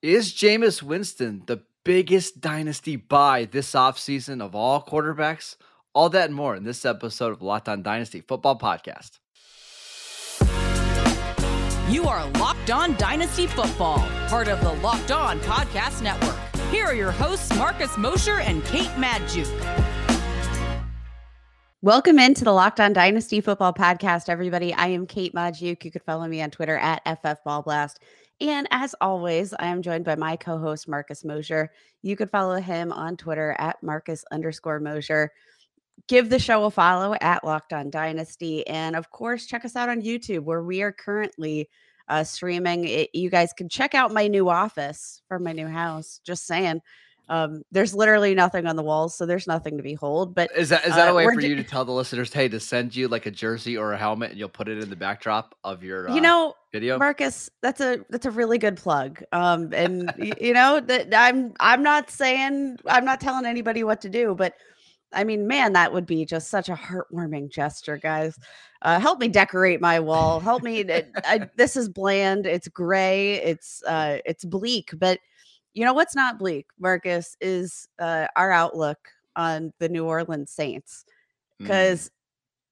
Is Jameis Winston the biggest dynasty buy this offseason of all quarterbacks? All that and more in this episode of Locked On Dynasty Football Podcast. You are Locked On Dynasty Football, part of the Locked On Podcast Network. Here are your hosts, Marcus Mosher and Kate Magdziuk. Welcome into the Locked On Dynasty Football Podcast, everybody. I am Kate Magdziuk. You could follow me on Twitter at FFBallBlast. And as always, I am joined by my co-host Marcus Mosher. You can follow him on Twitter at Marcus underscore Mosher. Give the show a follow at Locked On Dynasty. And of course, check us out on YouTube where we are currently uh, streaming. It, you guys can check out my new office for my new house. Just saying. Um, there's literally nothing on the walls, so there's nothing to behold. But is that is that uh, a way for you to tell the listeners, hey, to send you like a jersey or a helmet, and you'll put it in the backdrop of your, uh, you know, video, Marcus? That's a that's a really good plug. Um, and you know that I'm I'm not saying I'm not telling anybody what to do, but I mean, man, that would be just such a heartwarming gesture, guys. Uh, help me decorate my wall. Help me. I, this is bland. It's gray. It's uh, it's bleak, but you know what's not bleak, Marcus, is uh, our outlook on the New Orleans Saints. Because mm.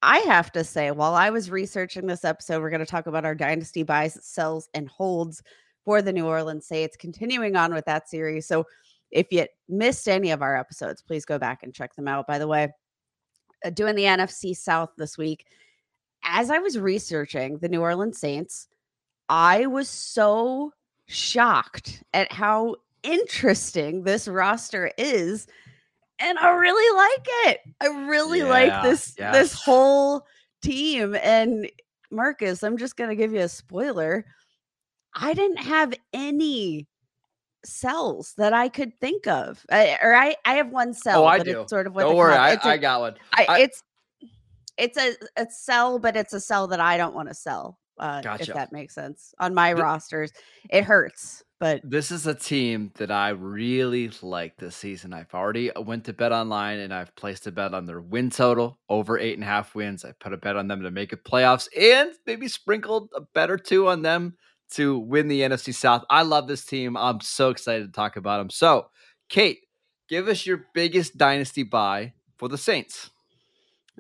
I have to say, while I was researching this episode, we're going to talk about our dynasty buys, sells, and holds for the New Orleans Saints, continuing on with that series. So if you missed any of our episodes, please go back and check them out. By the way, uh, doing the NFC South this week, as I was researching the New Orleans Saints, I was so shocked at how interesting this roster is and I really like it. I really yeah, like this yes. this whole team and Marcus, I'm just going to give you a spoiler. I didn't have any sells that I could think of. I, or I I have one sell, oh, I but do. it's sort of what Don't worry, I, a, I got one. I, it's it's a, a sell, but it's a sell that I don't want to sell. Uh, gotcha. If that makes sense. On my the, rosters, it hurts. But this is a team that I really like this season. I've already uh, went to bet online and I've placed a bet on their win total over eight and a half wins. I put a bet on them to make it playoffs and maybe sprinkled a bet or two on them to win the NFC South. I love this team. I'm so excited to talk about them. So, Kate, give us your biggest dynasty buy for the Saints.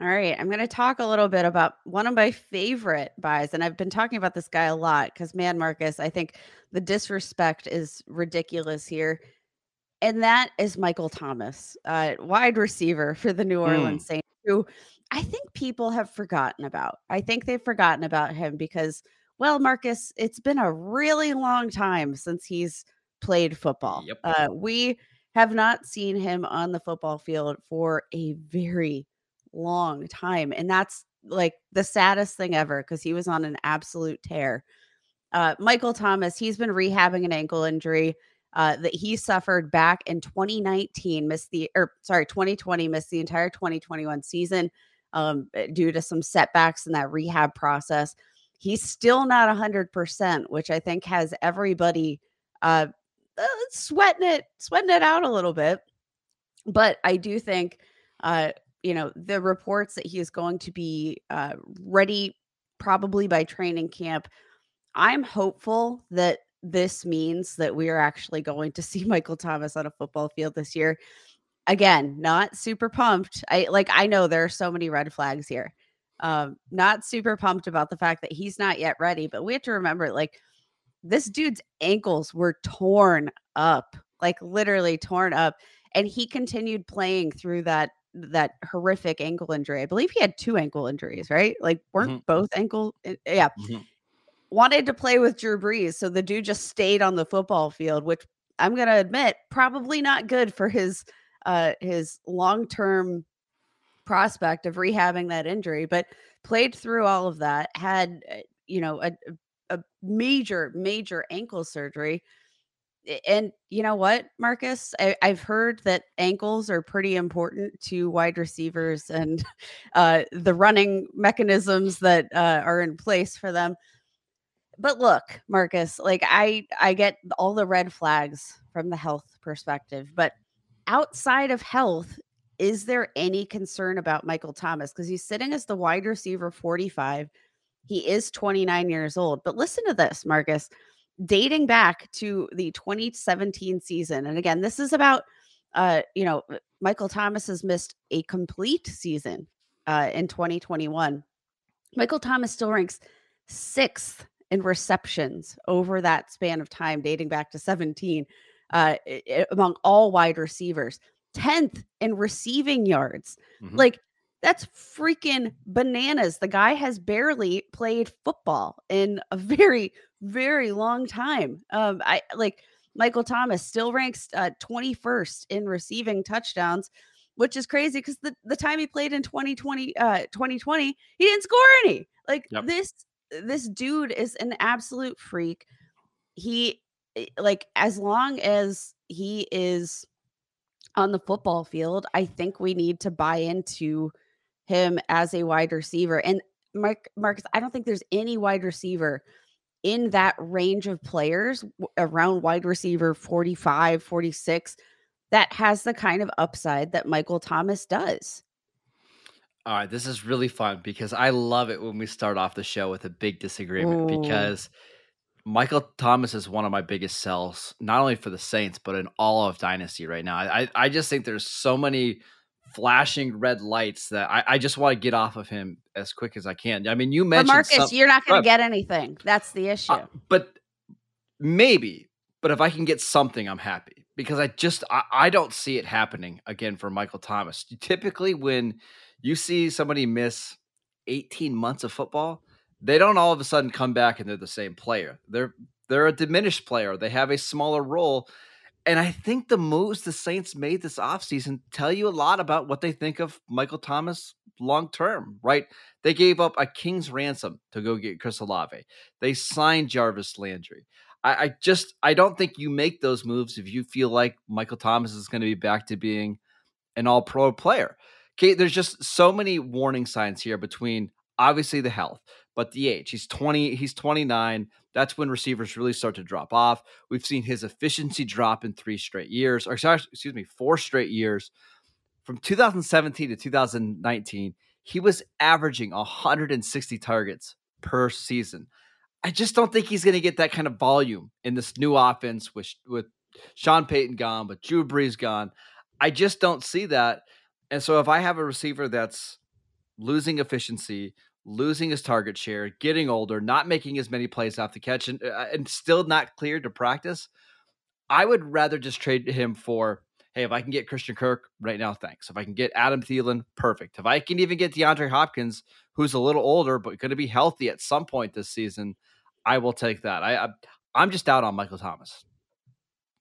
All right, I'm going to talk a little bit about one of my favorite buys, and I've been talking about this guy a lot because, man, Marcus, I think the disrespect is ridiculous here, and that is Michael Thomas, uh, wide receiver for the New Orleans mm. Saints, who I think people have forgotten about. I think they've forgotten about him because, well, Marcus, it's been a really long time since he's played football. Yep. Uh, we have not seen him on the football field for a very long time. And that's like the saddest thing ever because he was on an absolute tear. Uh, Michael Thomas, he's been rehabbing an ankle injury uh, that he suffered back in 2019, missed the, or sorry, 2020, missed the entire 2021 season um, eh, due to some setbacks in that rehab process. He's still not 100%, which I think has everybody uh, uh, sweating it, sweating it out a little bit. But I do think uh, you know, the reports that he is going to be uh, ready probably by training camp. I'm hopeful that this means that we are actually going to see Michael Thomas on a football field this year. Again, not super pumped. I like I know there are so many red flags here. Um, not super pumped about the fact that he's not yet ready, but we have to remember like this dude's ankles were torn up, like literally torn up, and he continued playing through that that horrific ankle injury. I believe he had two ankle injuries, right? Like weren't mm-hmm. both ankle eh, yeah. Mm-hmm. Wanted to play with Drew Brees, so the dude just stayed on the football field, which I'm going to admit probably not good for his uh his long-term prospect of rehabbing that injury, but played through all of that, had eh, you know a a major major ankle surgery and you know what, Marcus? I, have heard that ankles are pretty important to wide receivers and uh, the running mechanisms that uh, are in place for them. But look, Marcus, like I, I get all the red flags from the health perspective, but outside of health, is there any concern about Michael Thomas? Because he's sitting as the wide receiver 45. He is 29 years old. But listen to this, Marcus dating back to the 2017 season. And again, this is about uh, you know, Michael Thomas has missed a complete season uh, in 2021. Michael Thomas still ranks sixth in receptions over that span of time, dating back to 17, uh, among all wide receivers. 10th in receiving yards. Mm-hmm. Like, that's freaking bananas. The guy has barely played football in a very, very long time. Um, I like Michael Thomas still ranks uh, 21st in receiving touchdowns, which is crazy because the, the time he played in 2020, uh, 2020, he didn't score any. Like yep. this, this dude is an absolute freak. He eh, like as long as he is on the football field, I think we need to buy into him as a wide receiver. And Mark Marcus, I don't think there's any wide receiver in that range of players around wide receiver 45, 46 that has the kind of upside that Michael Thomas does. All right, this is really fun because I love it when we start off the show with a big disagreement Ooh. because Michael Thomas is one of my biggest sells, not only for the Saints, but in all of Dynasty right now. I, I just think there's so many flashing red lights that I, I just want to get off of him as quick as I can. I mean, you mentioned but Marcus, some, you're not going to get anything. That's the uh, issue. Uh, but maybe, but if I can get something, I'm happy because I just I, I don't see it happening again for Michael Thomas. Typically, when you see somebody miss 18 months of football, they don't all of a sudden come back and they're the same player. They're they're a diminished player. They have a smaller role and I think the moves the Saints made this offseason tell you a lot about what they think of Michael Thomas long term, right? They gave up a king's ransom to go get Chris Olave. They signed Jarvis Landry. I, I just I don't think you make those moves if you feel like Michael Thomas is going to be back to being an all pro player. Okay, there's just so many warning signs here between obviously the health, but the age. He's 20, he's 29. That's when receivers really start to drop off. We've seen his efficiency drop in three straight years, or excuse me, four straight years. From 2017 to 2019, he was averaging 160 targets per season. I just don't think he's going to get that kind of volume in this new offense with with Sean Payton gone, with Drew Brees gone. I just don't see that. And so if I have a receiver that's losing efficiency, losing his target share, getting older, not making as many plays off the catch, and, uh, and still not cleared to practice, I would rather just trade him for, hey, if I can get Christian Kirk right now, thanks. If I can get Adam Thielen, perfect. If I can even get DeAndre Hopkins, who's a little older but going to be healthy at some point this season, I will take that. I, I I'm just out on Michael Thomas.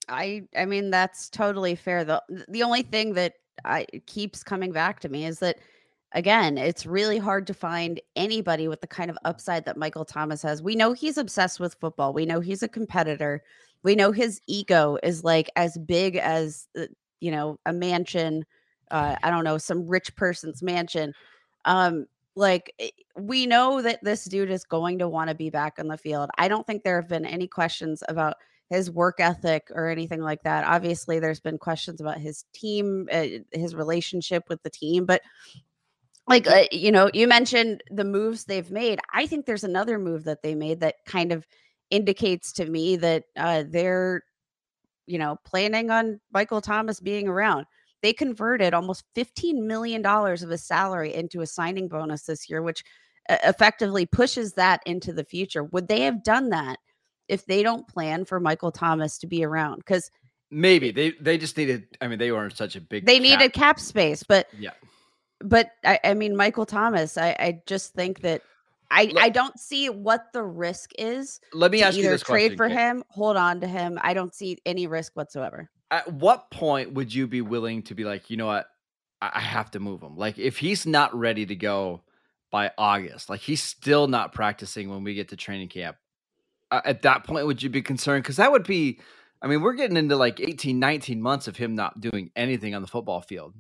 I I mean that's totally fair. The the only thing that I keeps coming back to me is that again, it's really hard to find anybody with the kind of upside that Michael Thomas has. We know he's obsessed with football. We know he's a competitor. We know his ego is like as big as uh, you know a mansion. Uh, I don't know some rich person's mansion. Um, like eh, we know that this dude is going to want to be back on the field. I don't think there have been any questions about his work ethic or anything like that. Obviously, there's been questions about his team, uh, his relationship with the team, but like uh, you know you mentioned the moves they've made i think there's another move that they made that kind of indicates to me that uh, they're you know planning on michael thomas being around. They converted almost 15 million dollars of his salary into a signing bonus this year which uh, effectively pushes that into the future. Would they have done that if they don't plan for michael thomas to be around? Because maybe they they just needed i mean they weren't such a big they cap. needed cap space but yeah but I, I mean, Michael Thomas, I, I just think that I, I don't see what the risk is. Let me ask either you this trade question, for him, hold on to him. I don't see any risk whatsoever. At what point would you be willing to be like, you know what, I have to move him? Like, if he's not ready to go by August, like he's still not practicing when we get to training camp, uh, at that point, would you be concerned? Because that would be, I mean, we're getting into like 18, 19 months of him not doing anything on the football field.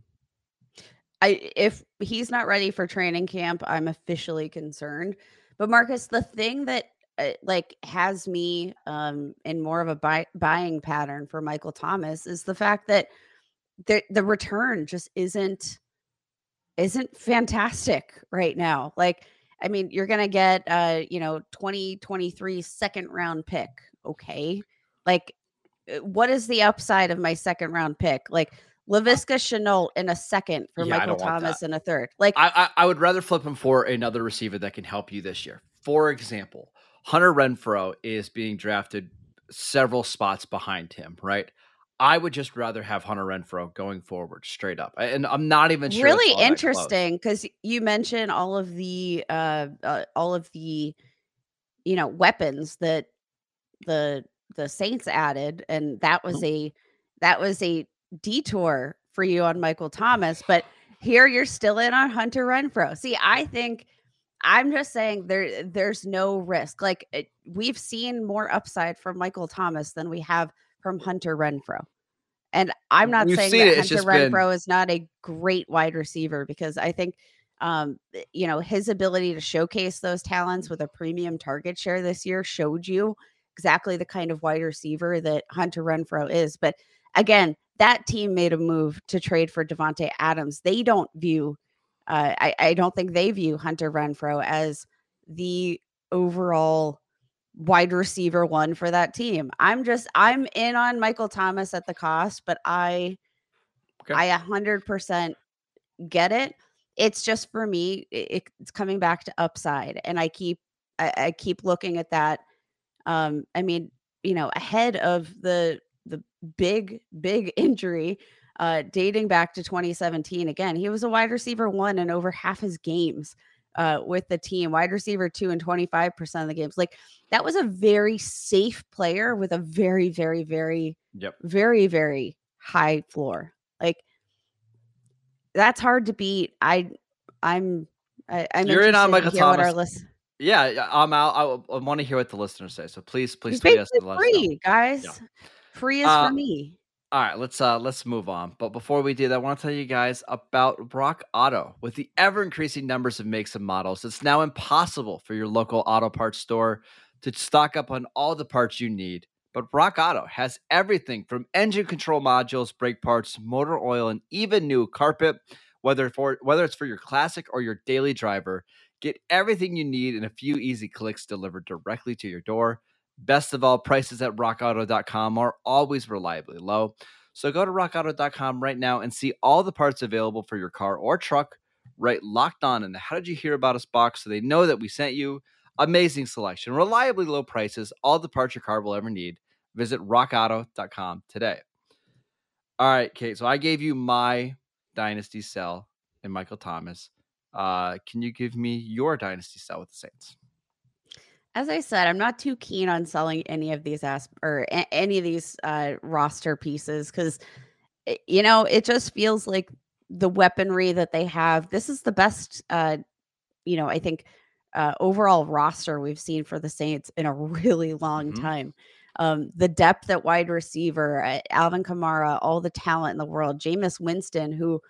I if he's not ready for training camp, I'm officially concerned. But Marcus, the thing that uh, like has me um in more of a buy, buying pattern for Michael Thomas is the fact that the the return just isn't isn't fantastic right now. Like I mean, you're going to get uh, you know, 2023 second round pick okay. Like, uh, what is the upside of my second round pick? Like, Laviska Shenault in a second for Yeah, Michael Thomas in a third. Like, I, I I would rather flip him for another receiver that can help you this year. For example, Hunter Renfrow is being drafted several spots behind him, right? I would just rather have Hunter Renfrow going forward, straight up. And I'm not even sure. really all that close. interesting because you mentioned all of the uh, uh all of the you know weapons that the the saints added and that was Mm-hmm. a that was a detour for you on michael thomas but here you're still in on hunter renfrow. See i think i'm just saying there there's no risk. Like it, we've seen more upside from michael thomas than we have from hunter renfrow. And i'm not We've saying that it, hunter just been- renfrow is not a great wide receiver because i think um you know his ability to showcase those talents with a premium target share this year showed you exactly the kind of wide receiver that Hunter Renfrow is. But again, that team made a move to trade for Davante Adams. They don't view, uh, I, I don't think they view Hunter Renfrow as the overall wide receiver one for that team. I'm just, I'm in on Michael Thomas at the cost, but I, Okay. I a hundred percent get it. It's just for me, it, it's coming back to upside, and I keep, I, I keep looking at that um i mean you know ahead of the the big big injury uh dating back to 2017 again he was a wide receiver one in over half his games uh with the team wide receiver two in 25% of the games like that was a very safe player with a very very very Yep. very very high floor like that's hard to beat i i'm I, i'm You're in on to Michael hear our Thomas. list Yeah, yeah, I'm out. I, want to hear what the listeners say. So please, please He's tweet us basically and let us know. free, guys. Free is Uh, for me. All right, let's uh let's move on. But before we do that, I want to tell you guys about Rock Auto. With the ever increasing numbers of makes and models, it's now impossible for your local auto parts store to stock up on all the parts you need. But Rock Auto has everything from engine control modules, brake parts, motor oil, and even new carpet. Whether for whether it's for your classic or your daily driver, get everything you need in a few easy clicks delivered directly to your door. Best of all, prices at rockauto.com are always reliably low. So go to rockauto.com right now and see all the parts available for your car or truck. Right locked on in the How Did You Hear About Us box so they know that we sent you. Amazing selection, reliably low prices, all the parts your car will ever need. Visit rockauto.com today. All right, Kate. So I gave you my dynasty sell in Michael Thomas. Uh, can you give me your dynasty sell with the Saints? As I said, I'm not too keen on selling any of these asp- or a- any of these uh, roster pieces because you know it just feels like the weaponry that they have. This is the best, uh, you know, I think uh, overall roster we've seen for the Saints in a really long Mhm. time. Um, the depth at wide receiver, uh, Alvin Kamara, all the talent in the world, Jameis Winston, who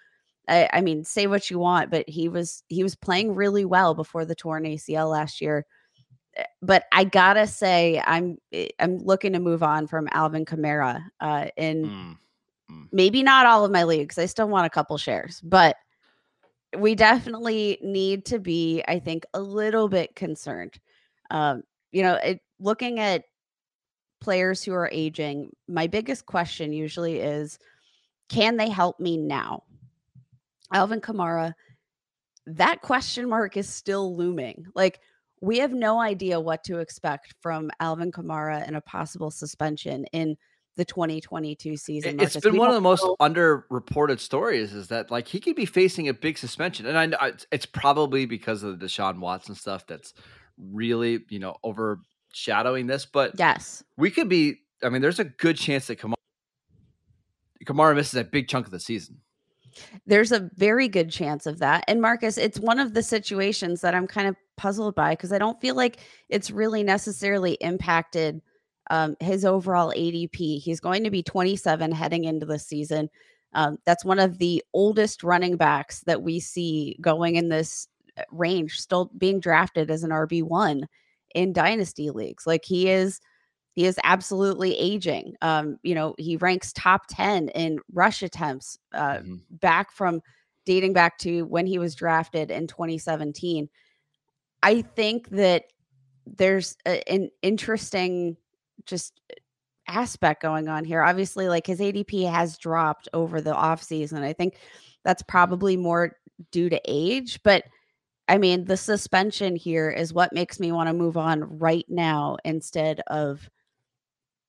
I, I mean, say what you want, but he was he was playing really well before the torn ACL last year. Eh, But I gotta say, I'm eh, I'm looking to move on from Alvin Kamara. Uh, in Mm. maybe not all of my leagues. I still want a couple shares, but we definitely need to be, I think, a little bit concerned. Um, you know, it, looking at players who are aging, my biggest question usually is can they help me now? Alvin Kamara, that question mark is still looming. Like, we have no idea what to expect from Alvin Kamara and a possible suspension in the 2022 season. It- It's Marcus. been We one of the most know- underreported stories is that like he could be facing a big suspension, and I know it's, it's probably because of the Deshaun Watson stuff that's really you know overshadowing this. But Yes. we could be. I mean, there's a good chance that Kamara, Kamara misses a big chunk of the season. There's a very good chance of that. And Marcus, it's one of the situations that I'm kind of puzzled by because I don't feel like it's really necessarily impacted um, his overall ADP. He's going to be 27 heading into the season. Um, that's one of the oldest running backs that we see going in this uh, range, still being drafted as an RB1 in dynasty leagues. Like he is he is absolutely aging. Um, you know, he ranks top 10 in rush attempts uh, Mhm. back from dating back to when he was drafted in 2017. I think that there's a, an interesting just aspect going on here. Obviously, like his ADP has dropped over the offseason. I think that's probably more due to age, but I mean, the suspension here is what makes me want to move on right now instead of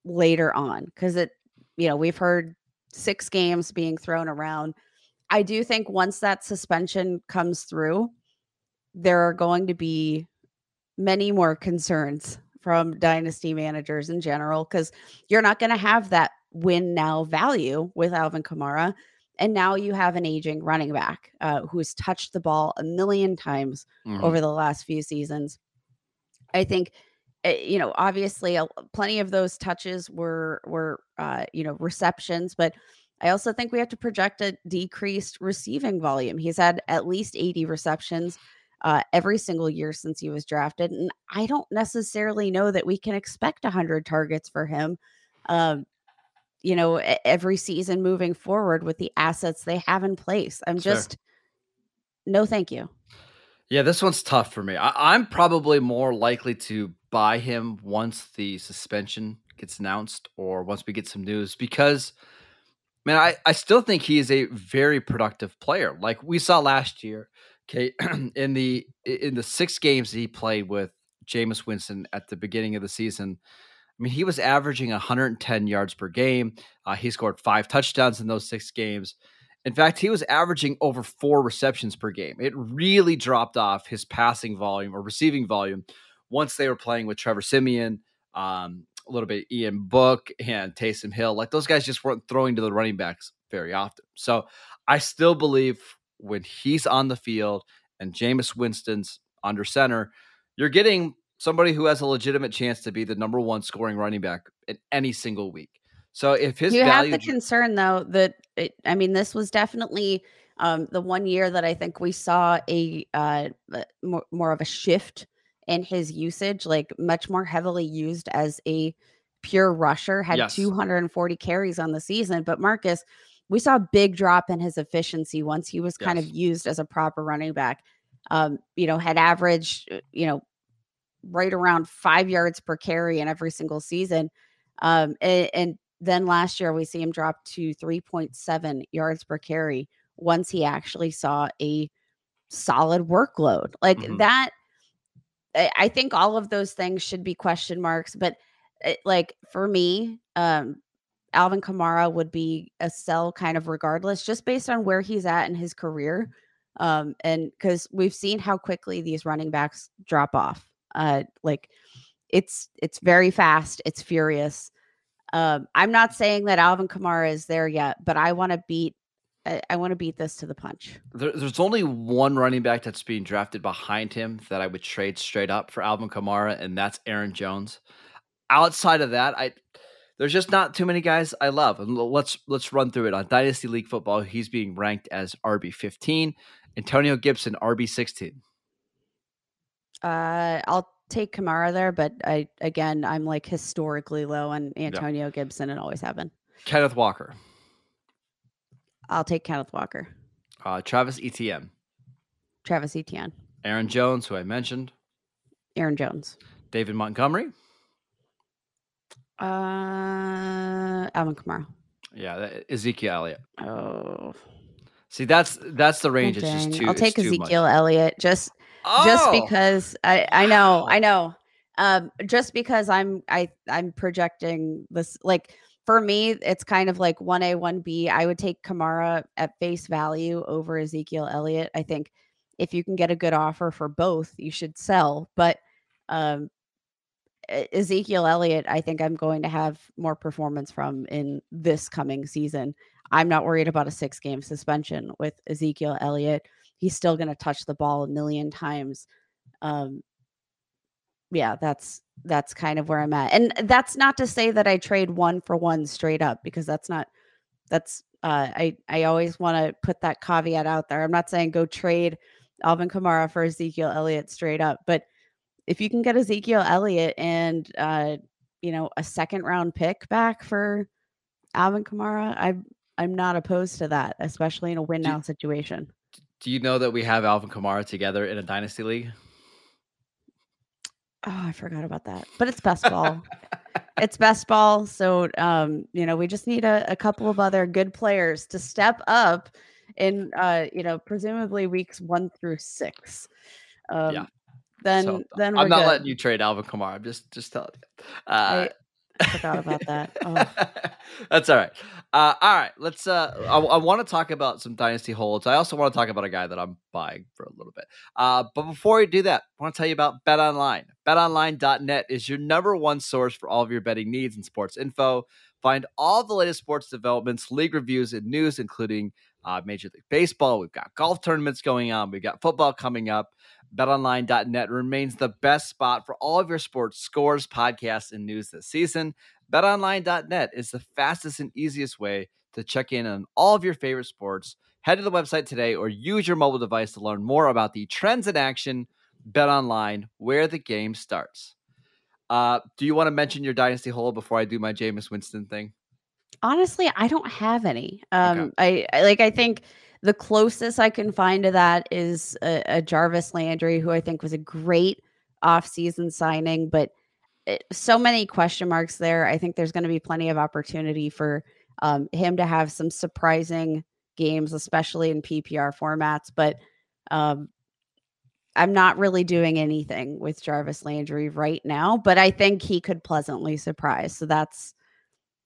later on because it, you know, we've heard six games being thrown around. I do think once that suspension comes through, there are going to be many more concerns from dynasty managers in general because you're not going to have that win now value with Alvin Kamara. And now you have an aging running back uh, who has touched the ball a million times mm-hmm. over the last few seasons. I think, you know, obviously, plenty of those touches were were uh, you know receptions, but I also think we have to project a decreased receiving volume. He's had at least 80 receptions uh, every single year since he was drafted, and I don't necessarily know that we can expect 100 targets for him. Um, you know, every season moving forward with the assets they have in place. I'm just no, thank you. Yeah, this one's tough for me. I, am probably more likely to buy him once the suspension gets announced or once we get some news because, man, I, I still think he is a very productive player. Like we saw last year, okay, in the in the six games he played with Jameis Winston at the beginning of the season, I mean, he was averaging 110 yards per game. Uh, he scored five touchdowns in those six games. In fact, he was averaging over four receptions per game. It really dropped off his passing volume or receiving volume once they were playing with Trevor Siemian, um, a little bit Ian Book and Taysom Hill. Like those guys just weren't throwing to the running backs very often. So I still believe when he's on the field and Jameis Winston's under center, you're getting somebody who has a legitimate chance to be the number one scoring running back in any single week. So if his you value... have the concern though that it, I mean this was definitely um, the one year that I think we saw a uh, more, more of a shift in his usage, like much more heavily used as a pure rusher. Had yes. 240 carries on the season, but Marcus, we saw a big drop in his efficiency once he was kind yes. of used as a proper running back. Um, you know, had averaged, uh, you know, right around five yards per carry in every single season. Um, and, and then last year we see him drop to 3.7 yards per carry once he actually saw a solid workload. Like mm-hmm. that, I think all of those things should be question marks. But it, eh, like for me, um, Alvin Kamara would be a sell kind of regardless, just based on where he's at in his career. Um, and because we've seen how quickly these running backs drop off. Uh, like it's it's very fast. It's furious. Um, I'm not saying that Alvin Kamara is there yet, but I want to beat. I, I want to beat this to the punch. There, there's only one running back that's being drafted behind him that I would trade straight up for Alvin Kamara, and that's Aaron Jones. Outside of that, I there's just not too many guys I love. And let's let's run through it on Dynasty League Football. He's being ranked as RB 15. Antonio Gibson RB 16. Uh, I'll take Kamara there, but I again, I'm like historically low on Antonio Gibson and always have been. Kenneth Walker. I'll take Kenneth Walker. Uh, Travis Etienne. Travis Etienne. Aaron Jones, who I mentioned. Aaron Jones. David Montgomery. Uh, Alvin Kamara. Yeah, Ezekiel Elliott. Oh. See, that's that's the range. It's just too. I'll take Ezekiel Elliott just oh. just because I I know I know. Um, just because I'm I I'm projecting this like for me, it's kind of like one A, one B. I would take Kamara at face value over Ezekiel Elliott. I think if you can get a good offer for both, you should sell. But um, Ezekiel Elliott, I think I'm going to have more performance from in this coming season. I'm not worried about a six game suspension with Ezekiel Elliott. He's still going to touch the ball a million times. Um, yeah, that's that's kind of where I'm at. And that's not to say that I trade one for one straight up because that's not that's uh I I always want to put that caveat out there. I'm not saying go trade Alvin Kamara for Ezekiel Elliott straight up, but if you can get Ezekiel Elliott and uh you know a second round pick back for Alvin Kamara, I I'm not opposed to that, especially in a win now situation. Do you know that we have Alvin Kamara together in a dynasty league? Oh, I forgot about that. But it's best ball. it's best ball. So, um, you know, we just need a, a couple of other good players to step up in, uh, you know, presumably weeks one through six. Um, yeah. Then, so, then I'm not good. letting you trade Alvin Kamara. I'm just, just telling you. Uh, I forgot about that. Oh. That's all right. Uh, all right, let's. Uh, I, I want to talk about some dynasty holds. I also want to talk about a guy that I'm buying for a little bit. Uh, but before we do that, I want to tell you about Bet Online. BetOnline.net is your number one source for all of your betting needs and sports info. Find all the latest sports developments, league reviews, and news, including uh, Major League Baseball. We've got golf tournaments going on. We've got football coming up. BetOnline.net remains the best spot for all of your sports scores, podcasts, and news this season. BetOnline.net is the fastest and easiest way to check in on all of your favorite sports. Head to the website today or use your mobile device to learn more about the trends in action. BetOnline, where the game starts. Uh, do you want to mention your dynasty hole before I do my Jameis Winston thing? Honestly, I don't have any. Um, okay. I, I like. I think the closest I can find to that is a, a Jarvis Landry, who I think was a great offseason signing, but it, so many question marks there. I think there's going to be plenty of opportunity for um, him to have some surprising games, especially in PPR formats. But um, I'm not really doing anything with Jarvis Landry right now, but I think he could pleasantly surprise. So that's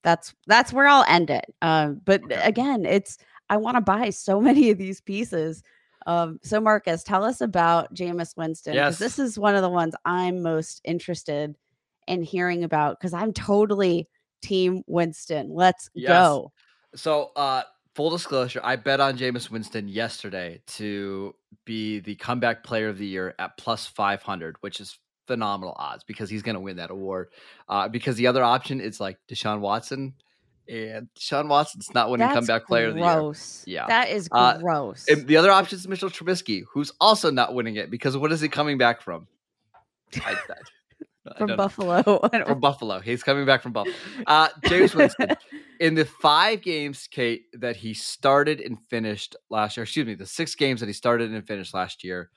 that's that's where I'll end it. Uh, but again, it's I want to buy so many of these pieces. Um, so Marcus, tell us about Jameis Winston yes. this is one of the ones I'm most interested in hearing about because I'm totally team Winston. Let's yes. go. So, uh, full disclosure, I bet on Jameis Winston yesterday to be the comeback player of the year at plus 500, which is phenomenal odds because he's going to win that award. Uh, because the other option is like Deshaun Watson. And Deshaun Watson's not winning That's comeback player gross. of the year. Yeah. That is uh, gross. Uh, the other option is Mitchell Trubisky, who's also not winning it because what is he coming back from? I, from Buffalo. from Buffalo. He's coming back from Buffalo. Uh, Jameis Winston. in the five games, Kate, that he started and finished last year, excuse me, the six games that he started and finished last year,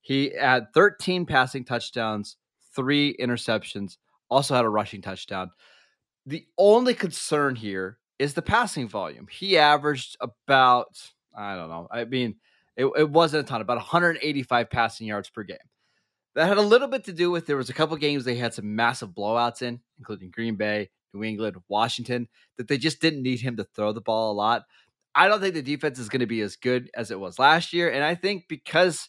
he had 13 passing touchdowns, three interceptions, also had a rushing touchdown. The only concern here is the passing volume. He averaged about, I don't know, I mean, it, it wasn't a ton, about 185 passing yards per game. That had a little bit to do with there was a couple games they had some massive blowouts in, including Green Bay, New England, Washington, that they just didn't need him to throw the ball a lot. I don't think the defense is going to be as good as it was last year. And I think because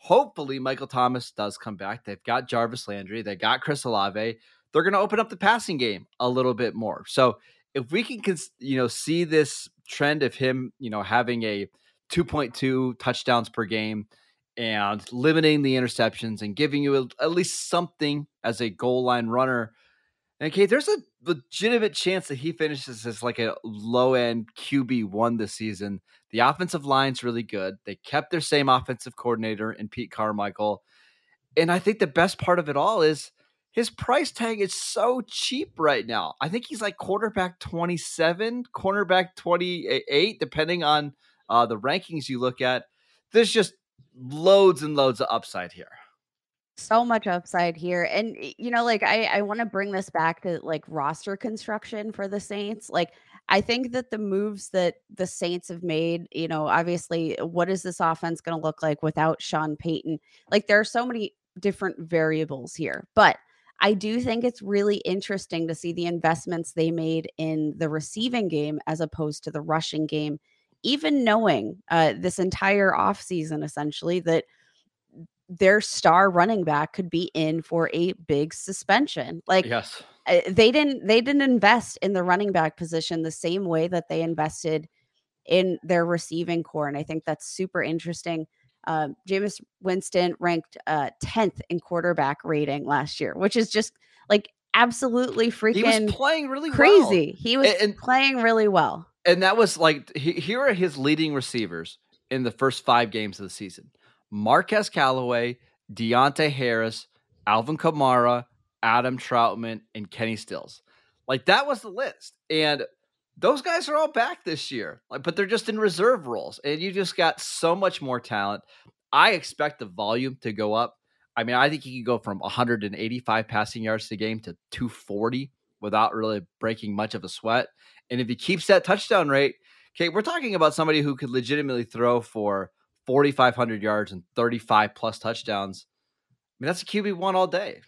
hopefully Michael Thomas does come back, they've got Jarvis Landry, they got Chris Olave, they're going to open up the passing game a little bit more. So if we can, you know, see this trend of him, you know, having a 2.2 touchdowns per game, and limiting the interceptions and giving you at least something as a goal line runner. And okay, there's a legitimate chance that he finishes as like a low end QB one this season. The offensive line's really good. They kept their same offensive coordinator in Pete Carmichael. And I think the best part of it all is his price tag is so cheap right now. I think he's like quarterback 27, cornerback 28, depending on uh, the rankings you look at. There's just loads and loads of upside here so much upside here and you know like i i want to bring this back to like roster construction for the saints like i think that the moves that the saints have made you know obviously what is this offense going to look like without sean payton? Like there are so many different variables here but i do think it's really interesting to see the investments they made in the receiving game as opposed to the rushing game even knowing uh, this entire offseason essentially that their star running back could be in for a big suspension like yes uh, they didn't they didn't invest in the running back position the same way that they invested in their receiving corps and i think that's super interesting uh, Jameis Winston ranked uh, 10th in quarterback rating last year, which is just like absolutely freaking he was playing really crazy. Well. He was and, playing really well and that was like he, here are his leading receivers in the first five games of the season: Marquez Callaway, Deonte Harris, Alvin Kamara, Adam Trautman, and Kenny Stills. Like that was the list, and those guys are all back this year. Like, but they're just in reserve roles, and you just got so much more talent. I expect the volume to go up. I mean, I think he could go from 185 passing yards a game to 240 without really breaking much of a sweat. And if he keeps that touchdown rate, okay, we're talking about somebody who could legitimately throw for 4,500 yards and 35 plus touchdowns. I mean, that's a QB one all day.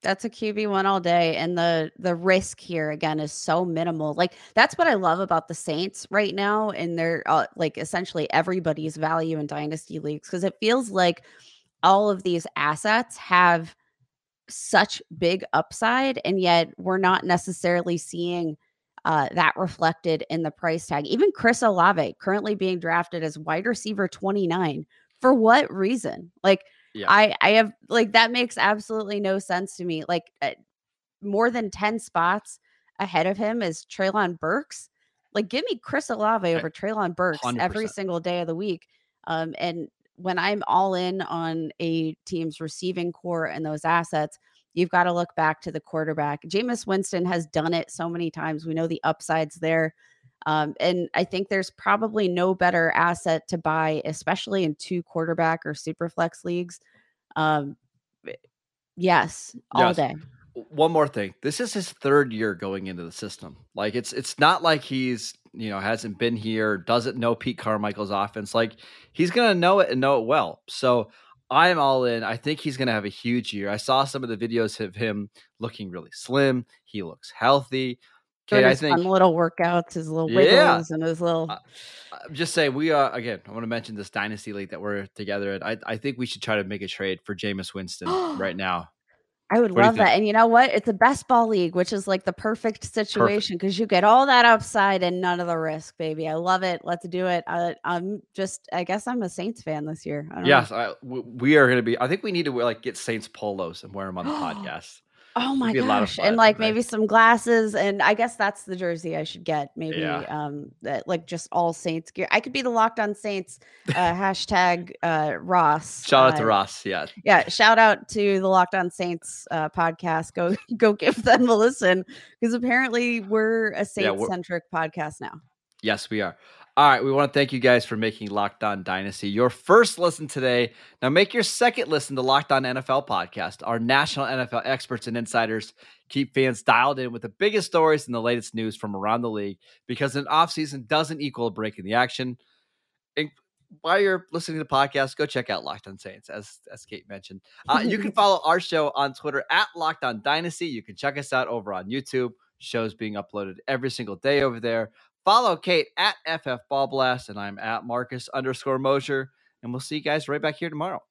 That's a QB one all day, and the the risk here again is so minimal. Like that's what I love about the Saints right now, and they're uh, like essentially everybody's value in dynasty leagues because it feels like all of these assets have such big upside, and yet we're not necessarily seeing uh, that reflected in the price tag. Even Chris Olave currently being drafted as wide receiver 29. For what reason? Like, yeah. I I have like that makes absolutely no sense to me. Like uh, more than 10 spots ahead of him is Treylon Burks. Like give me Chris Olave over Treylon Burks 100%. every single day of the week. Um, and when I'm all in on a team's receiving corps and those assets, You've got to look back to the quarterback. Jameis Winston has done it so many times. We know the upsides there. Um, and I think there's probably no better asset to buy, especially in two quarterback or super flex leagues. Um, yes, all yes. day. One more thing. This is his third year going into the system. Like it's it's not like he's you know hasn't been here, doesn't know Pete Carmichael's offense. Like he's gonna know it and know it well. So I'm all in. I think he's going to have a huge year. I saw some of the videos of him looking really slim. He looks healthy. Okay, I think little workouts, his little wiggles, yeah. and his little. Uh, I'm just saying, we are again. I want to mention this dynasty league that we're together in. I, I think we should try to make a trade for Jameis Winston right now. I would what love that. And you know what? It's a best ball league, which is like the perfect situation because you get all that upside and none of the risk, baby. I love it. Let's do it. I, am just, I guess I'm a Saints fan this year. yes, I, we are going to be. I think we need to like get Saints polos and wear them on the podcast. Oh my gosh. And like maybe some glasses. And I guess that's the jersey I should get. Maybe yeah. um that like just all Saints gear. I could be the locked on Saints uh hashtag uh Ross. Shout out uh, to Ross. Yeah. Yeah. Shout out to the Locked On Saints uh podcast. Go go give them a listen. Because apparently we're a Saints centric yeah, podcast now. Yes, we are. All right, we want to thank you guys for making Locked On Dynasty your first listen today. Now make your second listen to Locked On NFL podcast. Our national NFL experts and insiders keep fans dialed in with the biggest stories and the latest news from around the league because an offseason doesn't equal a break in the action. And while you're listening to the podcast, go check out Locked On Saints, as as Kate mentioned. Uh, you can follow our show on Twitter at Locked On Dynasty. You can check us out over on YouTube. Shows being uploaded every single day over there. Follow Kate at FF Ball Blast, and I'm at Marcus underscore Mosher. And we'll see you guys right back here tomorrow.